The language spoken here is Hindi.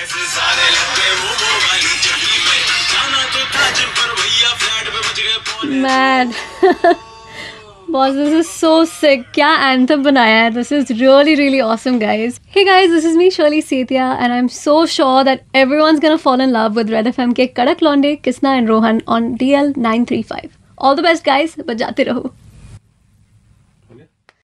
पैसे सारे लग गए मोमो वाली चटनी में जाना तो था जिम पर भैया फ्लैट पे बच गए पौने Man. Boss, this is so sick. क्या anthem बनाया है? This is really, really awesome, guys. Hey guys, this is me, Shirley Setia, and I'm so sure that everyone's gonna fall in love with Red FM के कड़क लौंडे, Kisna and Rohan on DL 935. All the best, guys. बजाते रहो.